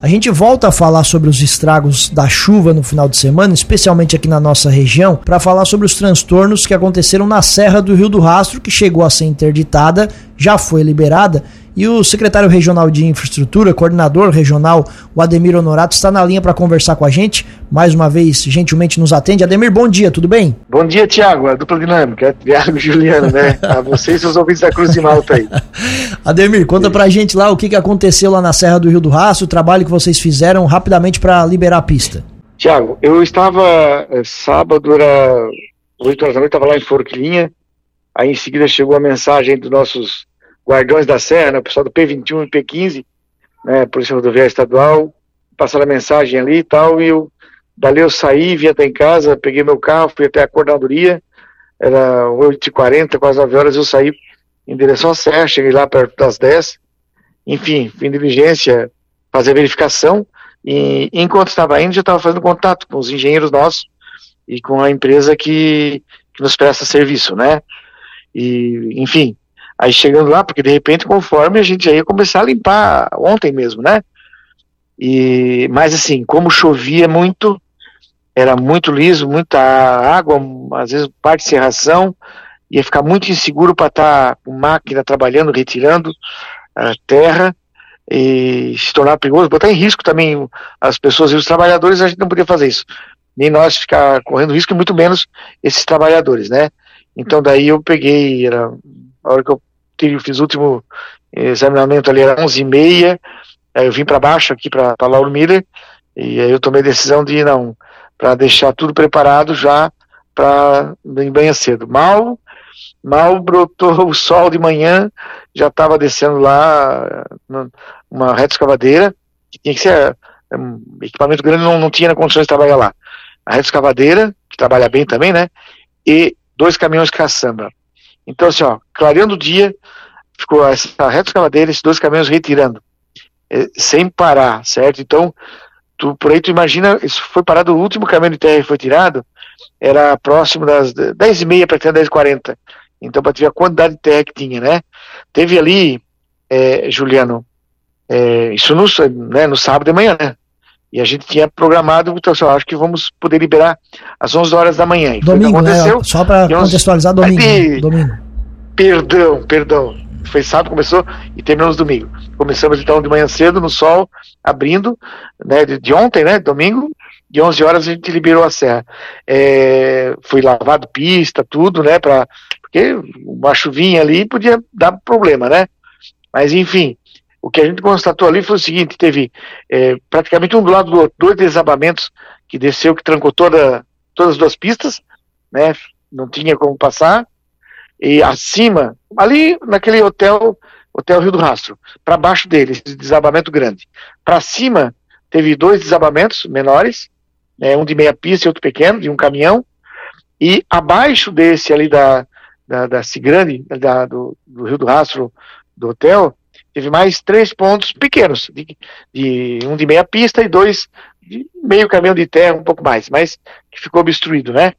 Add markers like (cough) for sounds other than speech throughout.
A gente volta a falar sobre os estragos da chuva no final de semana, especialmente aqui na nossa região, para falar sobre os transtornos que aconteceram na Serra do Rio do Rastro, que chegou a ser interditada, já foi liberada e o secretário regional de infraestrutura, coordenador regional, o Ademir Honorato, está na linha para conversar com a gente. Mais uma vez, gentilmente nos atende. Ademir, bom dia, tudo bem? Bom dia, Tiago, a dupla dinâmica, é Tiago e Juliano, né? (laughs) A vocês e seus ouvintes da Cruz de Malta aí. (laughs) Ademir, conta pra gente lá o que, aconteceu lá na Serra do Rio do Rastro, o trabalho que vocês fizeram rapidamente para liberar a pista. Tiago, eu estava, é, sábado, era 8 horas da noite, estava lá em Forquilinha, aí em seguida chegou a mensagem dos nossos Guardiões da Serra, né, o pessoal do P21 e P15, né, Polícia Rodoviária Estadual, passaram a mensagem ali e tal, e eu, dali eu saí, vim até em casa, peguei meu carro, fui até a coordenadoria, era 8h40, quase 9 horas, eu saí em direção à Serra, cheguei lá perto das 10, enfim, fui em diligência, fazer a verificação, e enquanto estava indo, já estava fazendo contato com os engenheiros nossos e com a empresa que, que nos presta serviço, né, e, enfim, Aí chegando lá, porque de repente, conforme a gente já ia começar a limpar ontem mesmo, né? E, mas assim, como chovia muito, era muito liso, muita água, às vezes parte de serração, ia ficar muito inseguro para estar tá com máquina trabalhando, retirando a terra e se tornar perigoso, botar em risco também as pessoas e os trabalhadores, a gente não podia fazer isso. Nem nós ficar correndo risco, e muito menos esses trabalhadores, né? Então daí eu peguei, era a hora que eu tive, fiz o último examinamento ali, era 11 e meia, aí eu vim para baixo aqui para Lauro Miller, e aí eu tomei a decisão de ir, não, para deixar tudo preparado já para em banho cedo. Mal, mal brotou (laughs) o sol de manhã, já estava descendo lá uma reta escavadeira, que tinha que ser um equipamento grande, não, não tinha condições de trabalhar lá. A reta escavadeira, que trabalha bem também, né? E dois caminhões caçamba. Então, assim, ó, clareando o dia, ficou essa reta escavadeira, esses dois caminhões retirando, é, sem parar, certo? Então, tu, por aí tu imagina, isso foi parado, o último caminhão de terra que foi tirado, era próximo das 10 e meia para 10 e 40 então para ver a quantidade de terra que tinha, né? Teve ali, é, Juliano, é, isso no, né, no sábado de manhã, né? E a gente tinha programado, então assim, acho que vamos poder liberar às 11 horas da manhã. E domingo, né? Só para contextualizar, domingo, de... domingo. Perdão, perdão. Foi sábado, começou e terminamos domingo. Começamos então de manhã cedo, no sol, abrindo, né, de, de ontem, né, domingo, de 11 horas a gente liberou a serra. É, foi lavado pista, tudo, né, pra, porque uma chuvinha ali podia dar problema, né? Mas enfim, o que a gente constatou ali foi o seguinte: teve é, praticamente um do lado do outro, dois desabamentos que desceu, que trancou toda, todas as duas pistas, né? Não tinha como passar. E acima, ali naquele hotel, Hotel Rio do Rastro, para baixo dele, esse desabamento grande. Para cima, teve dois desabamentos menores, né, um de meia pista e outro pequeno, de um caminhão. E abaixo desse ali da, da, da Cigrande, da, do, do Rio do Rastro, do hotel, teve mais três pontos pequenos, de, de, um de meia pista e dois de meio caminhão de terra, um pouco mais, mas que ficou obstruído, né?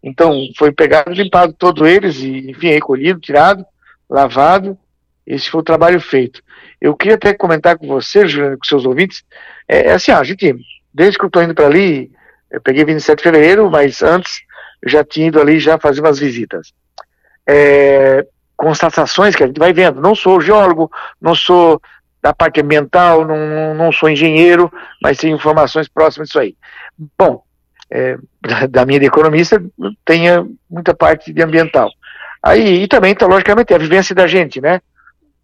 Então foi pegado, limpado todos eles e enfim recolhido, tirado, lavado. Esse foi o trabalho feito. Eu queria até comentar com você, Juliano, com seus ouvintes, é, é assim, ó, a gente, desde que eu estou indo para ali, eu peguei 27 de fevereiro, mas antes eu já tinha ido ali já fazer umas visitas. É, constatações que a gente vai vendo. Não sou geólogo, não sou da parte ambiental, não, não sou engenheiro, mas tenho informações próximas disso aí. Bom, é, (laughs) da minha de economista, tenha muita parte de ambiental. Aí, e também, então, logicamente, a vivência da gente, né?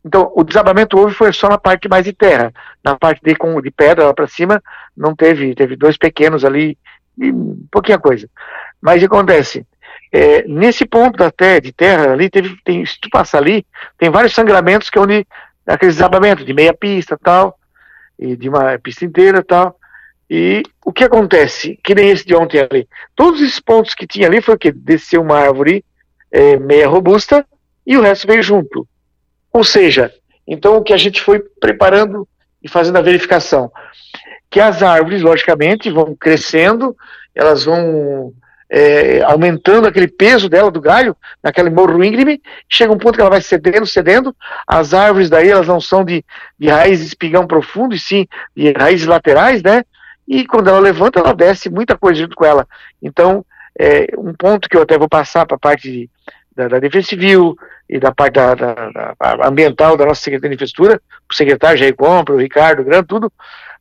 Então, o desabamento houve foi só na parte mais de terra. Na parte de, com, de pedra lá para cima, não teve, teve dois pequenos ali, e pouquinha coisa. Mas o que acontece? É, nesse ponto da terra, de terra ali, teve, tem, se tu passar ali, tem vários sangramentos que é onde aqueles desabamentos de meia pista tal, e de uma pista inteira tal. E o que acontece? Que nem esse de ontem ali. Todos esses pontos que tinha ali foi o que? Desceu uma árvore é, meia robusta e o resto veio junto. Ou seja, então o que a gente foi preparando e fazendo a verificação? Que as árvores, logicamente, vão crescendo, elas vão é, aumentando aquele peso dela do galho, naquele morro íngreme, chega um ponto que ela vai cedendo, cedendo, as árvores daí elas não são de, de raiz espigão profundo, e sim de raízes laterais, né? E quando ela levanta, ela desce muita coisa junto com ela. Então, é, um ponto que eu até vou passar para a parte de, da, da, Defesa Civil e da parte da, da, da ambiental da nossa Secretaria de Infraestrutura, o secretário Jair Compra, o Ricardo Grande, tudo,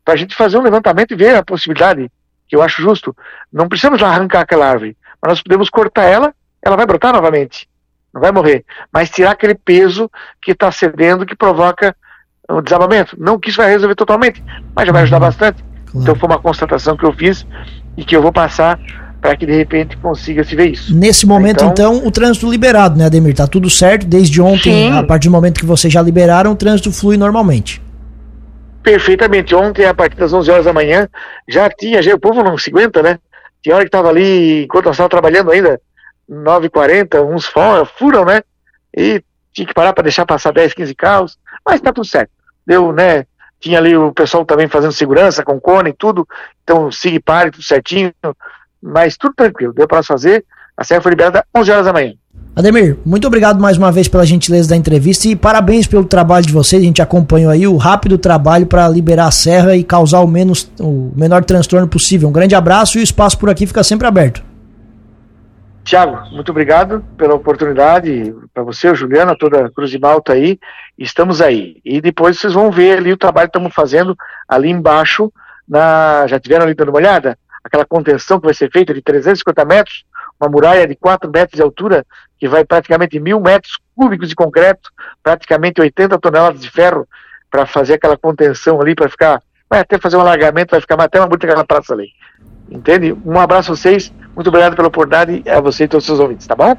para a gente fazer um levantamento e ver a possibilidade que eu acho justo. Não precisamos arrancar aquela árvore, mas nós podemos cortar ela, ela vai brotar novamente, não vai morrer, mas tirar aquele peso que está cedendo, que provoca o desabamento. Não que isso vai resolver totalmente, mas já vai ajudar uhum. bastante. Claro. Então foi uma constatação que eu fiz e que eu vou passar para que de repente consiga se ver isso. Nesse momento, então, então, o trânsito liberado, né, Ademir? Tá tudo certo desde ontem, sim. a partir do momento que vocês já liberaram, o trânsito flui normalmente perfeitamente. Ontem, a partir das 11 horas da manhã, já tinha, já, o povo não se aguenta, né? Tinha hora que estava ali, enquanto nós estávamos trabalhando ainda, 9h40, uns furam, né? E tinha que parar para deixar passar 10, 15 carros, mas tá tudo certo. Deu, né? Tinha ali o pessoal também fazendo segurança com cone e tudo, então siga e pare, tudo certinho, mas tudo tranquilo, deu para fazer. A serra foi liberada às 11 horas da manhã. Ademir, muito obrigado mais uma vez pela gentileza da entrevista e parabéns pelo trabalho de vocês. A gente acompanhou aí o rápido trabalho para liberar a serra e causar o, menos, o menor transtorno possível. Um grande abraço e o espaço por aqui fica sempre aberto. Tiago, muito obrigado pela oportunidade, para você, Juliana, toda a Cruz de Malta aí, estamos aí. E depois vocês vão ver ali o trabalho que estamos fazendo ali embaixo, na, já tiveram ali dando uma olhada? Aquela contenção que vai ser feita de 350 metros, uma muralha de 4 metros de altura, que vai praticamente mil metros cúbicos de concreto, praticamente 80 toneladas de ferro, para fazer aquela contenção ali, para ficar, vai até fazer um alargamento, vai ficar até uma bonita aquela praça ali. Entende? Um abraço a vocês, muito obrigado pela oportunidade, a você e todos os seus ouvintes, tá bom?